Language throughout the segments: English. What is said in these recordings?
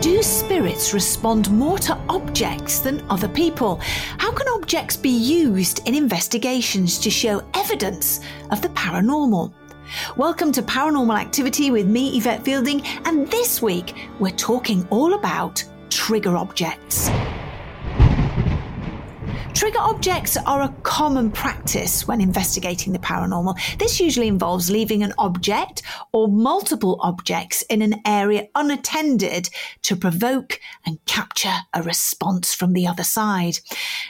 Do spirits respond more to objects than other people? How can objects be used in investigations to show evidence of the paranormal? Welcome to Paranormal Activity with me, Yvette Fielding, and this week we're talking all about trigger objects. Trigger objects are a common practice when investigating the paranormal. This usually involves leaving an object or multiple objects in an area unattended to provoke and capture a response from the other side.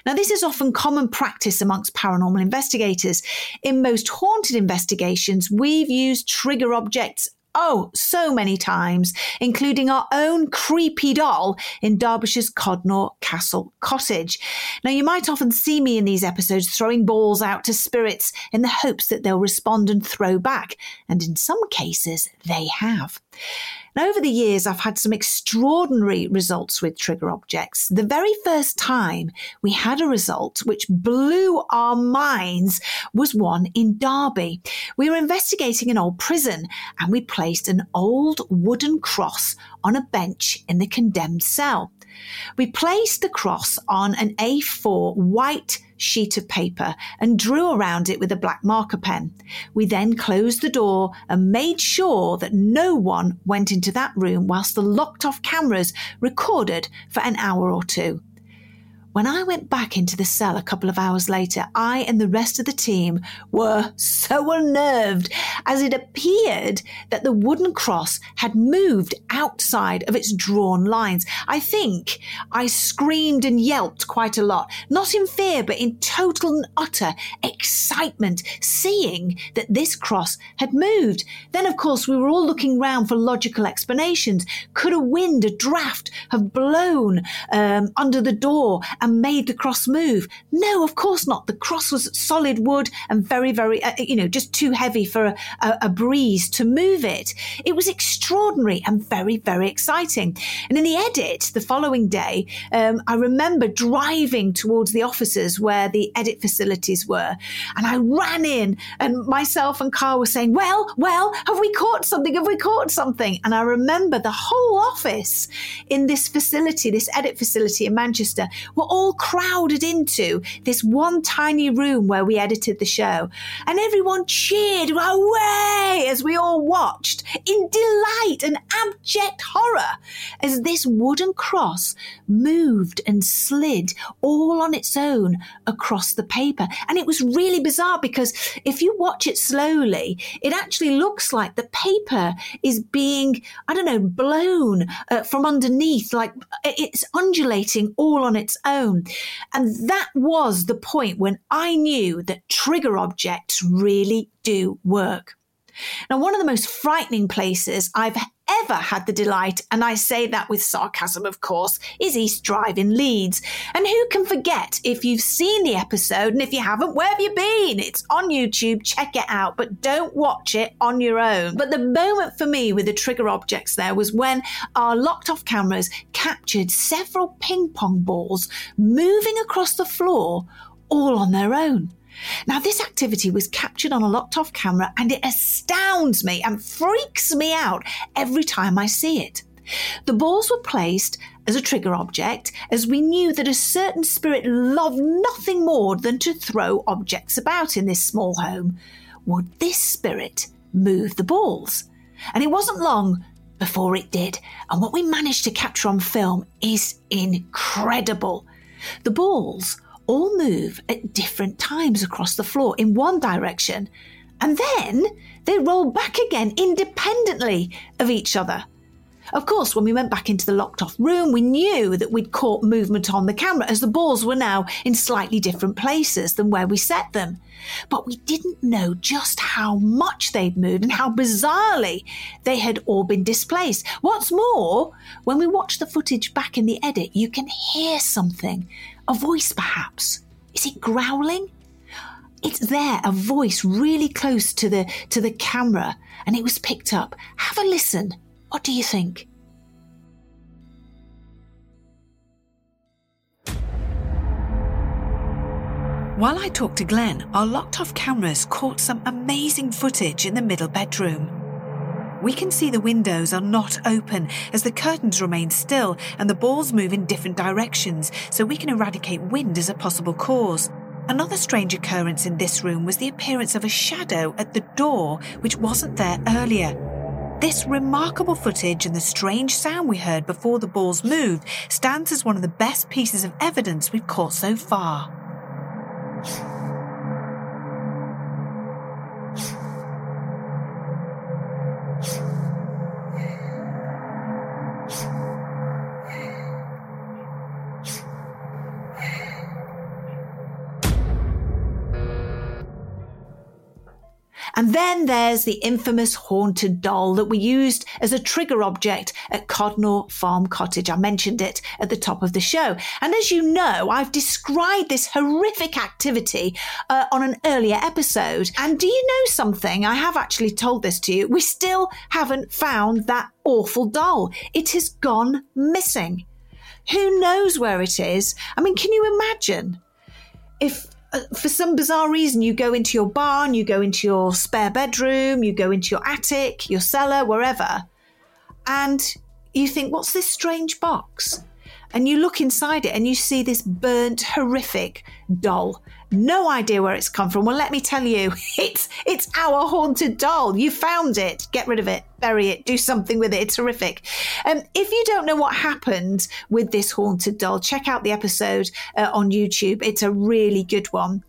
Now, this is often common practice amongst paranormal investigators. In most haunted investigations, we've used trigger objects Oh, so many times, including our own creepy doll in Derbyshire's Codnor Castle Cottage. Now, you might often see me in these episodes throwing balls out to spirits in the hopes that they'll respond and throw back, and in some cases, they have. Over the years, I've had some extraordinary results with trigger objects. The very first time we had a result which blew our minds was one in Derby. We were investigating an old prison and we placed an old wooden cross on a bench in the condemned cell. We placed the cross on an A4 white sheet of paper and drew around it with a black marker pen. We then closed the door and made sure that no one went into that room whilst the locked off cameras recorded for an hour or two. When I went back into the cell a couple of hours later, I and the rest of the team were so unnerved as it appeared that the wooden cross had moved outside of its drawn lines. I think I screamed and yelped quite a lot, not in fear, but in total and utter excitement, seeing that this cross had moved. Then, of course, we were all looking round for logical explanations. Could a wind, a draft have blown um, under the door and made the cross move? No, of course not. The cross was solid wood and very, very, uh, you know, just too heavy for a, a, a breeze to move it. It was extraordinary and very, very exciting. And in the edit the following day, um, I remember driving towards the offices where the edit facilities were. And I ran in, and myself and Carl were saying, Well, well, have we caught something? Have we caught something? And I remember the whole office in this facility, this edit facility in Manchester, were all crowded into this one tiny room where we edited the show. And everyone cheered, away, as we all watched in delight and abject horror as this wooden cross moved and slid all on its own across the paper. And it was really bizarre because if you watch it slowly, it actually looks like the paper is being, I don't know, blown uh, from underneath, like it's undulating all on its own. And that was the point when I knew that trigger objects really do work. Now, one of the most frightening places I've ever had the delight, and I say that with sarcasm, of course, is East Drive in Leeds. And who can forget if you've seen the episode, and if you haven't, where have you been? It's on YouTube, check it out, but don't watch it on your own. But the moment for me with the trigger objects there was when our locked off cameras captured several ping pong balls moving across the floor all on their own. Now, this activity was captured on a locked off camera and it astounds me and freaks me out every time I see it. The balls were placed as a trigger object, as we knew that a certain spirit loved nothing more than to throw objects about in this small home. would this spirit move the balls? And it wasn't long before it did. And what we managed to capture on film is incredible. The balls all move at different times across the floor in one direction, and then they roll back again independently of each other. Of course, when we went back into the locked off room, we knew that we'd caught movement on the camera as the balls were now in slightly different places than where we set them. But we didn't know just how much they'd moved and how bizarrely they had all been displaced. What's more, when we watch the footage back in the edit, you can hear something. A voice, perhaps. Is it growling? It's there, a voice really close to the to the camera, and it was picked up. Have a listen. What do you think? While I talked to Glenn, our locked off cameras caught some amazing footage in the middle bedroom. We can see the windows are not open as the curtains remain still and the balls move in different directions, so we can eradicate wind as a possible cause. Another strange occurrence in this room was the appearance of a shadow at the door, which wasn't there earlier. This remarkable footage and the strange sound we heard before the balls moved stands as one of the best pieces of evidence we've caught so far. And then there's the infamous haunted doll that we used as a trigger object at Codnor Farm Cottage. I mentioned it at the top of the show. And as you know, I've described this horrific activity uh, on an earlier episode. And do you know something? I have actually told this to you. We still haven't found that awful doll. It has gone missing. Who knows where it is? I mean, can you imagine if Uh, for some bizarre reason, you go into your barn, you go into your spare bedroom, you go into your attic, your cellar, wherever, and you think, what's this strange box? And you look inside it and you see this burnt, horrific doll. No idea where it's come from. Well, let me tell you, it's it's our haunted doll. You found it. Get rid of it bury it, do something with it. It's horrific. Um, if you don't know what happened with this haunted doll, check out the episode uh, on YouTube. It's a really good one.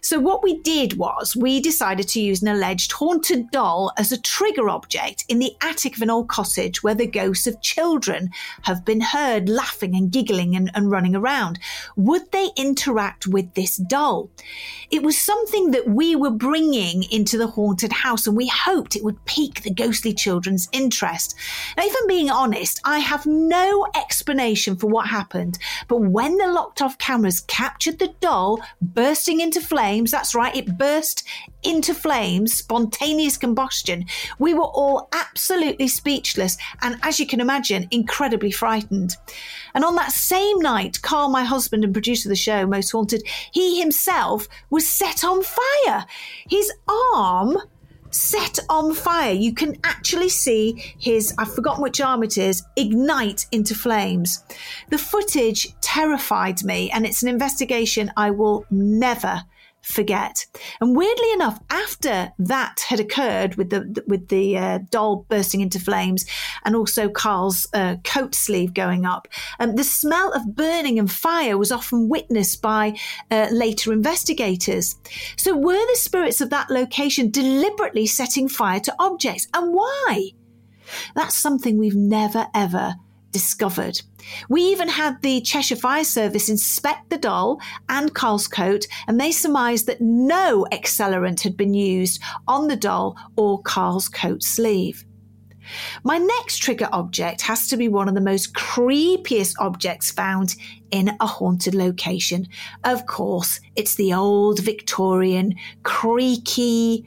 So, what we did was we decided to use an alleged haunted doll as a trigger object in the attic of an old cottage where the ghosts of children have been heard laughing and giggling and, and running around. Would they interact with this doll? It was something that we were bringing into the haunted house, and we hoped it would pique the ghostly children children's interest. Now, if I'm being honest, I have no explanation for what happened, but when the locked off cameras captured the doll bursting into flames, that's right, it burst into flames, spontaneous combustion, we were all absolutely speechless and, as you can imagine, incredibly frightened. And on that same night, Carl, my husband and producer of the show, Most Haunted, he himself was set on fire. His arm set on fire. You can actually see his, I've forgotten which arm it is, ignite into flames. The footage terrified me, and it's an investigation I will never forget. And weirdly enough, after that had occurred with the with the uh, doll bursting into flames and also Carl's uh, coat sleeve going up, um, the smell of burning and fire was often witnessed by uh, later investigators. So, were the spirits of that location deliberately setting fire to objects, and why? That's something we've never ever discovered. We even had the Cheshire Fire Service inspect the doll and Carl's coat, and they surmised that no accelerant had been used on the doll or Carl's coat sleeve. My next trigger object has to be one of the most creepiest objects found in a haunted location. Of course, it's the old Victorian, creaky,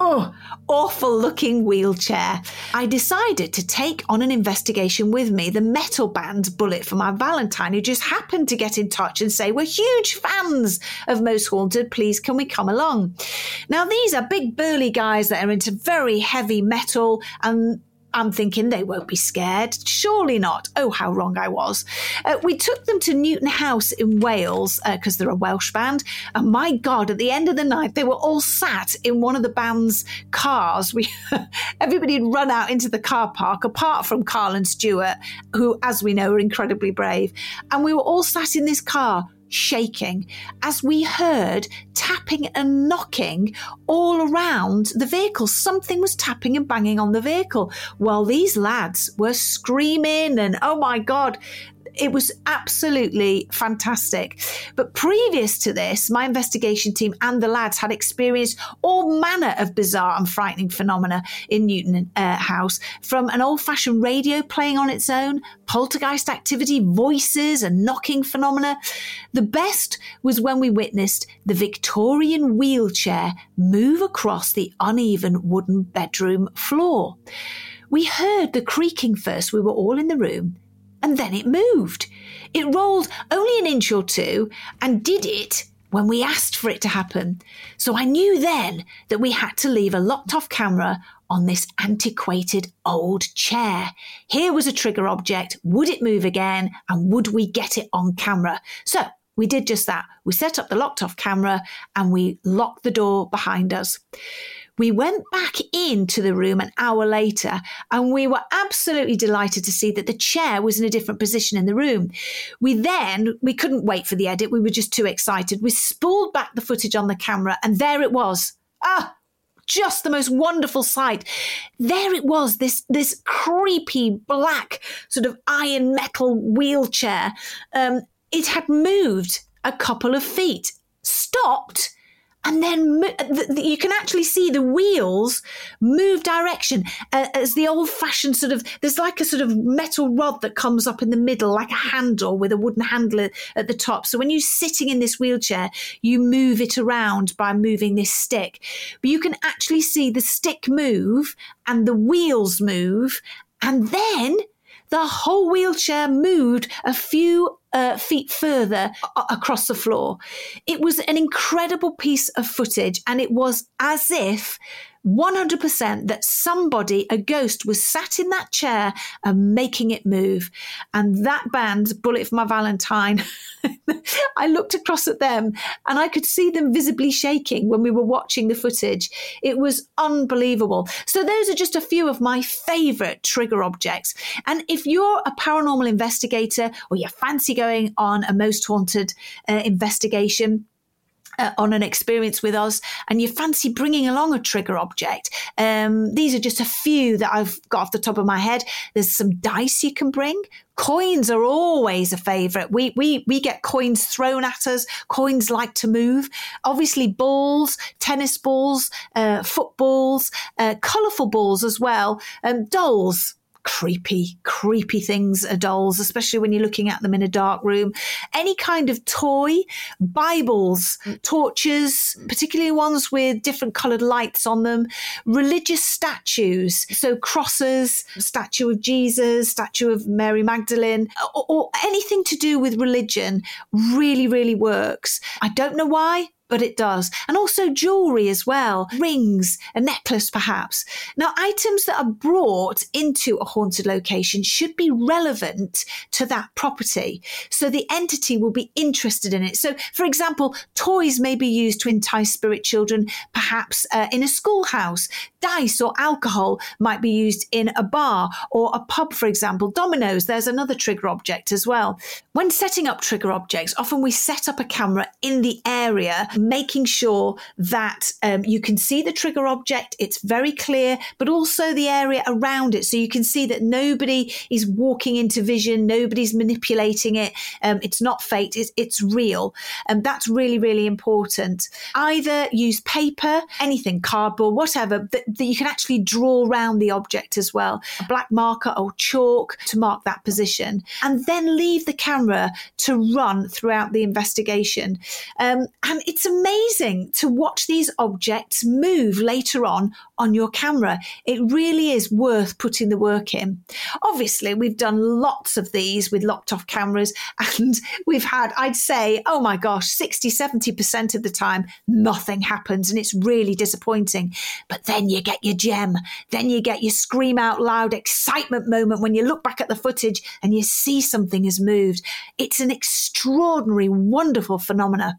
oh, awful looking wheelchair. I decided to take on an investigation with me the metal band Bullet for my Valentine, who just happened to get in touch and say, We're huge fans of Most Haunted. Please, can we come along? Now, these are big, burly guys that are into very heavy metal and I'm thinking they won't be scared. Surely not. Oh, how wrong I was. Uh, we took them to Newton House in Wales because uh, they're a Welsh band. And my God, at the end of the night, they were all sat in one of the band's cars. We, everybody had run out into the car park, apart from Carl and Stuart, who, as we know, are incredibly brave. And we were all sat in this car shaking as we heard tapping and knocking all around the vehicle. Something was tapping and banging on the vehicle while these lads were screaming and, oh my God, it was absolutely fantastic. But previous to this, my investigation team and the lads had experienced all manner of bizarre and frightening phenomena in Newton uh, House, from an old fashioned radio playing on its own, poltergeist activity, voices, and knocking phenomena. The best was when we witnessed the Victorian wheelchair move across the uneven wooden bedroom floor. We heard the creaking first. We were all in the room and then it moved. It rolled only an inch or two and did it when we asked for it to happen. So I knew then that we had to leave a locked off camera on this antiquated old chair. Here was a trigger object. Would it move again? And would we get it on camera? So we did just that. We set up the locked off camera and we locked the door behind us. We went back into the room an hour later and we were absolutely delighted to see that the chair was in a different position in the room. We then, we couldn't wait for the edit. We were just too excited. We spooled back the footage on the camera and there it was. Ah, just the most wonderful sight. There it was, this this creepy black sort of iron metal wheelchair. Um, it had moved a couple of feet, stopped, and then you can actually see the wheels move direction uh, as the old fashioned sort of there's like a sort of metal rod that comes up in the middle like a handle with a wooden handle at the top. So when you're sitting in this wheelchair you move it around by moving this stick. But you can actually see the stick move and the wheels move and then the whole wheelchair moved a few uh, feet further across the floor. It was an incredible piece of footage, and it was as if 100% that somebody, a ghost, was sat in that chair and making it move. And that band, Bullet for My Valentine, I looked across at them and I could see them visibly shaking when we were watching the footage. It was unbelievable. So, those are just a few of my favorite trigger objects. And if you're a paranormal investigator or you fancy going on a most haunted uh, investigation, uh, on an experience with us and you fancy bringing along a trigger object, um, these are just a few that I've got off the top of my head. There's some dice you can bring. Coins are always a favorite. We, we, we get coins thrown at us. Coins like to move. Obviously, balls, tennis balls, uh, footballs, uh, colourful balls as well, um, dolls creepy, creepy things are dolls, especially when you're looking at them in a dark room. Any kind of toy, Bibles, mm. torches, particularly ones with different coloured lights on them, religious statues, so crosses, statue of Jesus, statue of Mary Magdalene, or, or anything to do with religion really, really works. I don't know why but it does. And also jewelry as well, rings, a necklace perhaps. Now, items that are brought into a haunted location should be relevant to that property. So the entity will be interested in it. So, for example, toys may be used to entice spirit children, perhaps uh, in a schoolhouse. Dice or alcohol might be used in a bar or a pub, for example. Dominoes, there's another trigger object as well. When setting up trigger objects, often we set up a camera in the area making sure that um, you can see the trigger object, it's very clear, but also the area around it. So you can see that nobody is walking into vision, nobody's manipulating it. Um, it's not fake, it's, it's real. And that's really, really important. Either use paper, anything, cardboard, whatever, that, that you can actually draw around the object as well. A black marker or chalk to mark that position. And then leave the camera to run throughout the investigation. Um, and it's a amazing to watch these objects move later on on your camera. It really is worth putting the work in. Obviously, we've done lots of these with locked off cameras, and we've had, I'd say, oh my gosh, 60, 70% of the time, nothing happens, and it's really disappointing. But then you get your gem. Then you get your scream out loud excitement moment when you look back at the footage and you see something has moved. It's an extraordinary, wonderful phenomena.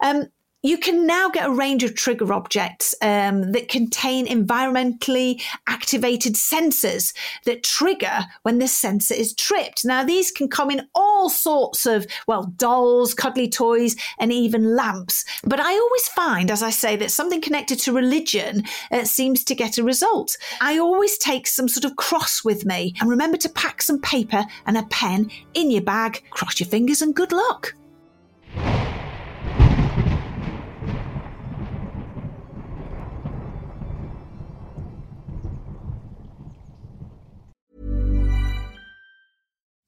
Um, you can now get a range of trigger objects um, that contain environmentally activated sensors that trigger when the sensor is tripped. Now, these can come in all sorts of, well, dolls, cuddly toys, and even lamps. But I always find, as I say, that something connected to religion uh, seems to get a result. I always take some sort of cross with me and remember to pack some paper and a pen in your bag. Cross your fingers and good luck.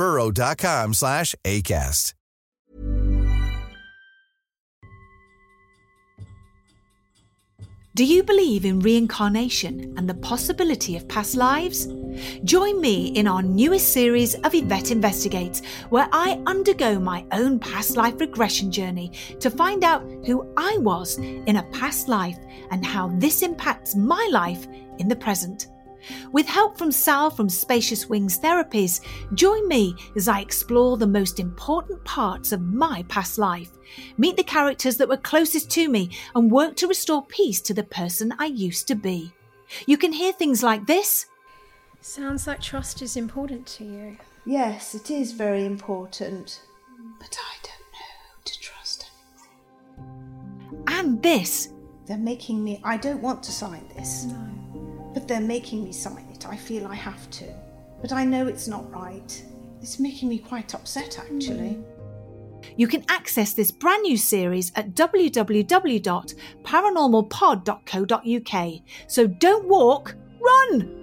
burrow.com slash ACAST. Do you believe in reincarnation and the possibility of past lives? Join me in our newest series of Yvette Investigates, where I undergo my own past life regression journey to find out who I was in a past life and how this impacts my life in the present. With help from Sal from Spacious Wings Therapies, join me as I explore the most important parts of my past life, meet the characters that were closest to me, and work to restore peace to the person I used to be. You can hear things like this. Sounds like trust is important to you. Yes, it is very important. But I don't know who to trust anymore. And this. They're making me. I don't want to sign this. No. But they're making me sign it. I feel I have to. But I know it's not right. It's making me quite upset, actually. You can access this brand new series at www.paranormalpod.co.uk. So don't walk, run!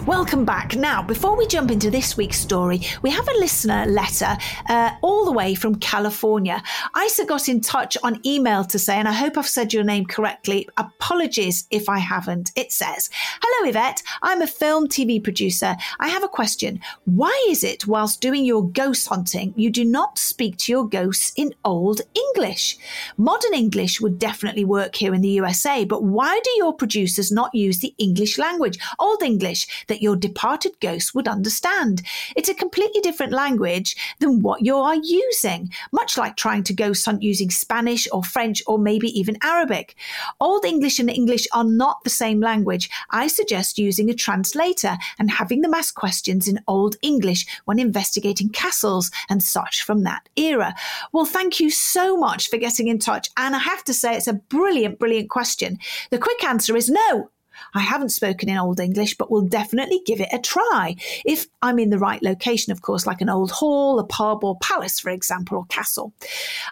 Welcome back. Now, before we jump into this week's story, we have a listener letter uh, all the way from California. Isa got in touch on email to say, and I hope I've said your name correctly. Apologies if I haven't. It says, Hello, Yvette. I'm a film TV producer. I have a question. Why is it, whilst doing your ghost hunting, you do not speak to your ghosts in Old English? Modern English would definitely work here in the USA, but why do your producers not use the English language, Old English? That your departed ghost would understand. It's a completely different language than what you are using, much like trying to ghost hunt using Spanish or French or maybe even Arabic. Old English and English are not the same language. I suggest using a translator and having them ask questions in Old English when investigating castles and such from that era. Well, thank you so much for getting in touch. And I have to say, it's a brilliant, brilliant question. The quick answer is no. I haven't spoken in Old English, but will definitely give it a try. If I'm in the right location, of course, like an old hall, a pub, or palace, for example, or castle.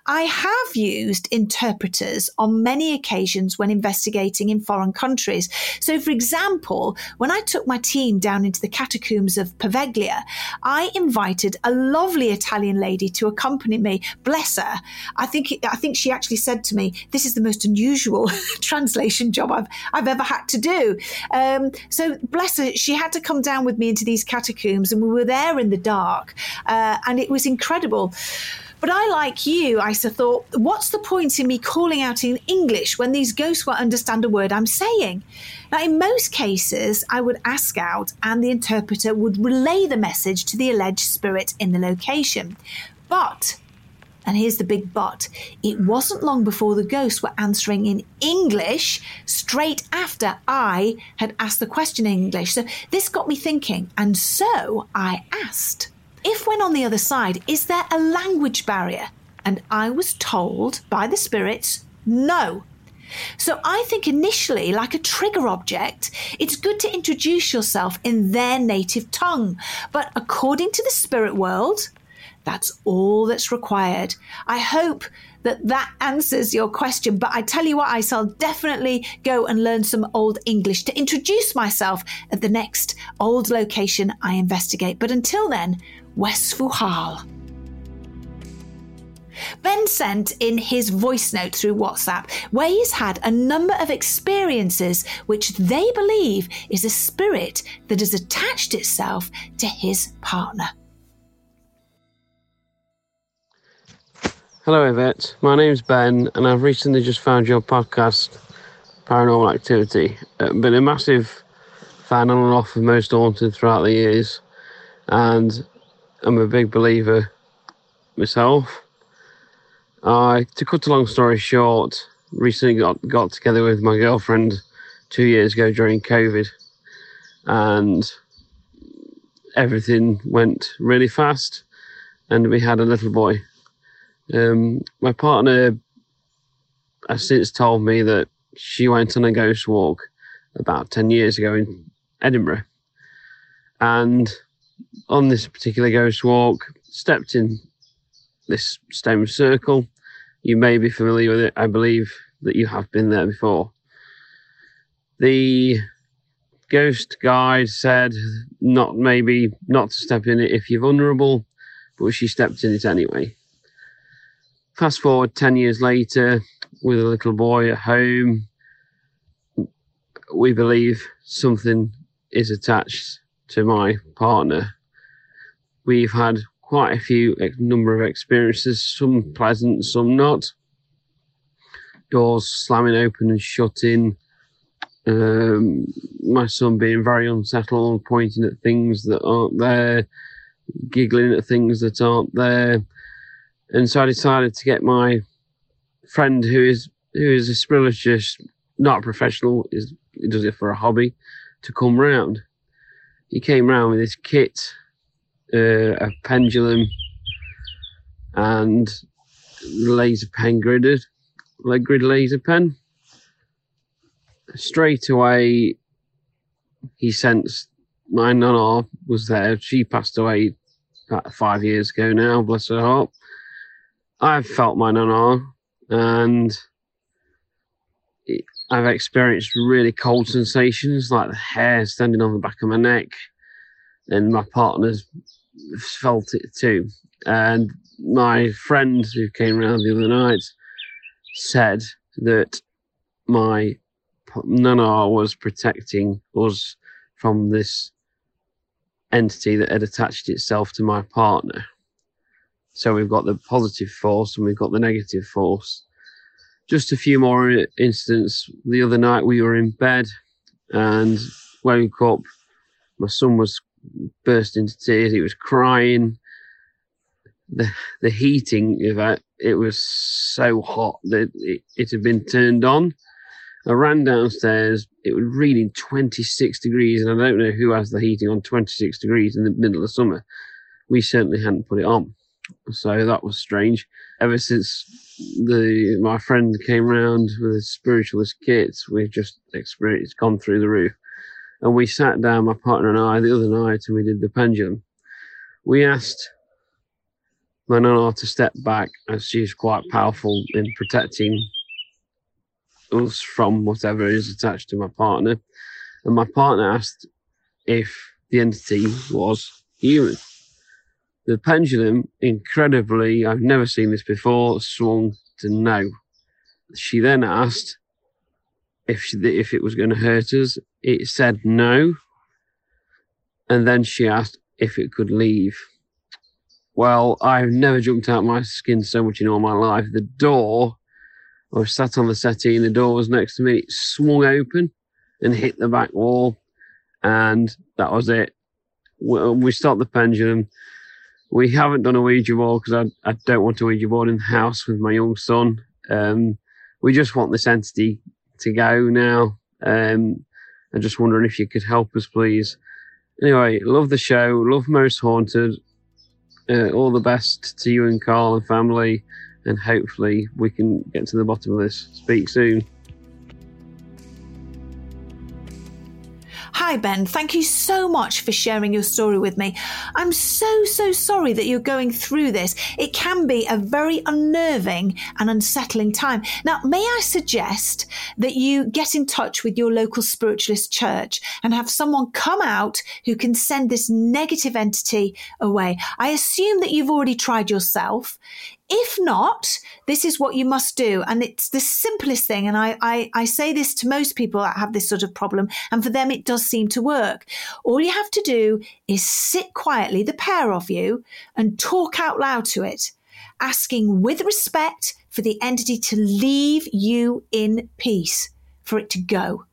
I have used interpreters on many occasions when investigating in foreign countries. So, for example, when I took my team down into the catacombs of Poveglia, I invited a lovely Italian lady to accompany me. Bless her. I think I think she actually said to me, "This is the most unusual translation job I've I've ever had to do." Um, so bless her, she had to come down with me into these catacombs, and we were there in the dark, uh, and it was incredible. But I, like you, Isa, thought, what's the point in me calling out in English when these ghosts won't understand a word I'm saying? Now, in most cases, I would ask out and the interpreter would relay the message to the alleged spirit in the location. But and here's the big but it wasn't long before the ghosts were answering in English straight after I had asked the question in English. So this got me thinking, and so I asked if, when on the other side, is there a language barrier? And I was told by the spirits, no. So I think initially, like a trigger object, it's good to introduce yourself in their native tongue. But according to the spirit world, that's all that's required. I hope that that answers your question. But I tell you what, I shall definitely go and learn some Old English to introduce myself at the next old location I investigate. But until then, West Fuhal. Ben sent in his voice note through WhatsApp where he's had a number of experiences which they believe is a spirit that has attached itself to his partner. Hello, Yvette. My name's Ben, and I've recently just found your podcast, Paranormal Activity. I've uh, been a massive fan on and off of Most Haunted throughout the years, and I'm a big believer myself. I, to cut a long story short, recently got, got together with my girlfriend two years ago during COVID, and everything went really fast, and we had a little boy um, my partner has since told me that she went on a ghost walk about 10 years ago in Edinburgh. And on this particular ghost walk, stepped in this stone circle. You may be familiar with it. I believe that you have been there before. The ghost guide said not maybe not to step in it if you're vulnerable, but she stepped in it anyway. Fast forward 10 years later, with a little boy at home, we believe something is attached to my partner. We've had quite a few number of experiences, some pleasant, some not. Doors slamming open and shutting. Um, my son being very unsettled, pointing at things that aren't there, giggling at things that aren't there and so I decided to get my friend who is who is a spiritualist, not a professional, is he does it for a hobby, to come round. He came round with his kit, uh, a pendulum, and laser pen gridded, like grid laser pen. Straight away, he sensed my nana was there. She passed away about five years ago now, bless her heart. I've felt mine on arm and I've experienced really cold sensations like the hair standing on the back of my neck, and my partner's felt it too. And my friend who came around the other night said that my nana was protecting us from this entity that had attached itself to my partner. So we've got the positive force and we've got the negative force. Just a few more incidents. The other night we were in bed and woke up My son was burst into tears. He was crying. The the heating of it, it was so hot that it, it had been turned on. I ran downstairs. It was reading 26 degrees, and I don't know who has the heating on 26 degrees in the middle of summer. We certainly hadn't put it on, so that was strange. Ever since the my friend came round with his spiritualist kit, we've just experienced gone through the roof. And we sat down, my partner and I, the other night, and we did the pendulum. We asked my nana to step back, as she's quite powerful in protecting us from whatever is attached to my partner. And my partner asked if the entity was human. The pendulum, incredibly, I've never seen this before, swung to no. She then asked if she, if it was going to hurt us. It said no, and then she asked if it could leave. Well, I've never jumped out my skin so much in all my life. The door, I was sat on the settee, and the door was next to me. It swung open and hit the back wall, and that was it. We stopped the pendulum. We haven't done a Ouija board because I, I don't want a Ouija board in the house with my young son. Um, we just want this entity to go now. Um, I'm just wondering if you could help us, please. Anyway, love the show. Love Most Haunted. Uh, all the best to you and Carl and family. And hopefully we can get to the bottom of this. Speak soon. Hi, Ben. Thank you so much for sharing your story with me. I'm so, so sorry that you're going through this. It can be a very unnerving and unsettling time. Now, may I suggest that you get in touch with your local spiritualist church and have someone come out who can send this negative entity away? I assume that you've already tried yourself. If not, this is what you must do. And it's the simplest thing. And I, I, I, say this to most people that have this sort of problem. And for them, it does seem to work. All you have to do is sit quietly, the pair of you, and talk out loud to it, asking with respect for the entity to leave you in peace, for it to go.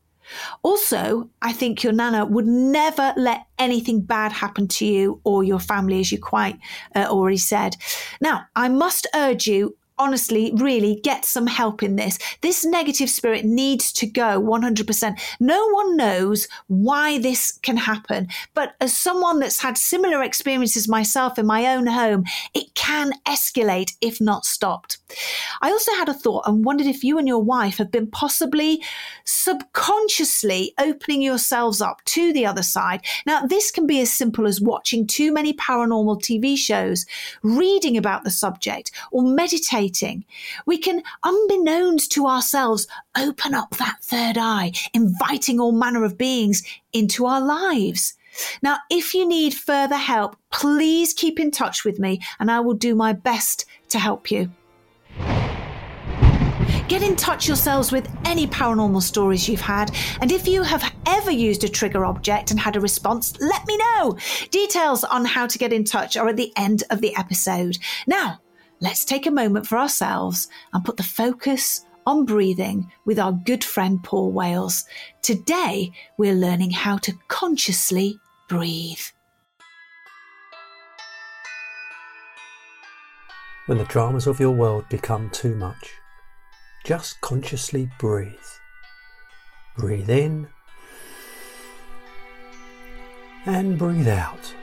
Also, I think your nana would never let anything bad happen to you or your family, as you quite uh, already said. Now, I must urge you honestly, really get some help in this. This negative spirit needs to go 100%. No one knows why this can happen, but as someone that's had similar experiences myself in my own home, it can escalate if not stopped. I also had a thought and wondered if you and your wife have been possibly subconsciously opening yourselves up to the other side. Now, this can be as simple as watching too many paranormal TV shows, reading about the subject, or meditating we can, unbeknownst to ourselves, open up that third eye, inviting all manner of beings into our lives. Now, if you need further help, please keep in touch with me and I will do my best to help you. Get in touch yourselves with any paranormal stories you've had, and if you have ever used a trigger object and had a response, let me know. Details on how to get in touch are at the end of the episode. Now, let's take a moment for ourselves and put the focus on breathing with our good friend Paul Wales. Today, we're learning how to consciously breathe. When the dramas of your world become too much, just consciously breathe. Breathe in and breathe out.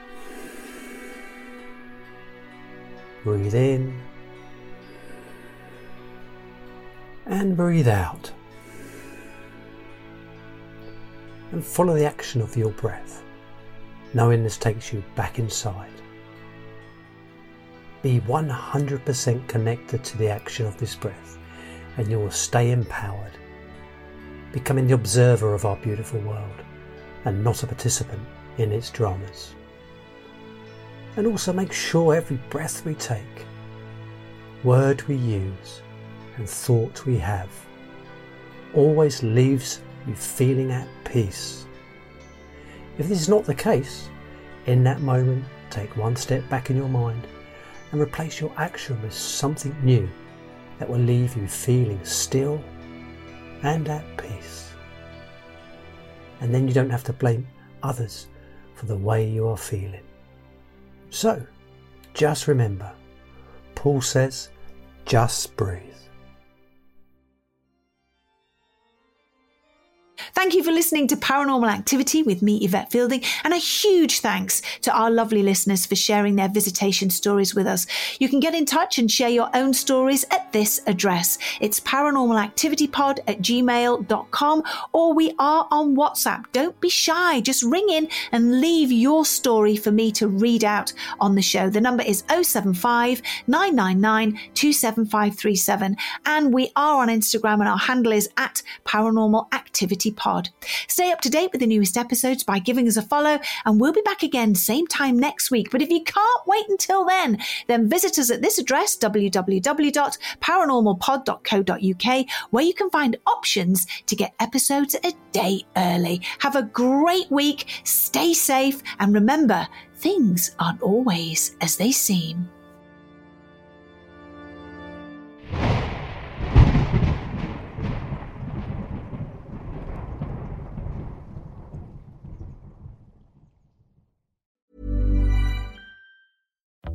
Breathe in and breathe out. And follow the action of your breath, knowing this takes you back inside. Be 100% connected to the action of this breath, and you will stay empowered, becoming the observer of our beautiful world and not a participant in its dramas and also make sure every breath we take, word we use, and thought we have always leaves you feeling at peace. If this is not the case, in that moment, take one step back in your mind and replace your action with something new that will leave you feeling still and at peace. And then you don't have to blame others for the way you are feeling. So, just remember, Paul says, just breathe. Thank you for listening to Paranormal Activity with me, Yvette Fielding, and a huge thanks to our lovely listeners for sharing their visitation stories with us. You can get in touch and share your own stories at this address. It's paranormalactivitypod at gmail.com or we are on WhatsApp. Don't be shy. Just ring in and leave your story for me to read out on the show. The number is 075 999 27537 and we are on Instagram and our handle is at paranormal activity pod. Stay up to date with the newest episodes by giving us a follow, and we'll be back again same time next week. But if you can't wait until then, then visit us at this address, www.paranormalpod.co.uk, where you can find options to get episodes a day early. Have a great week, stay safe, and remember, things aren't always as they seem.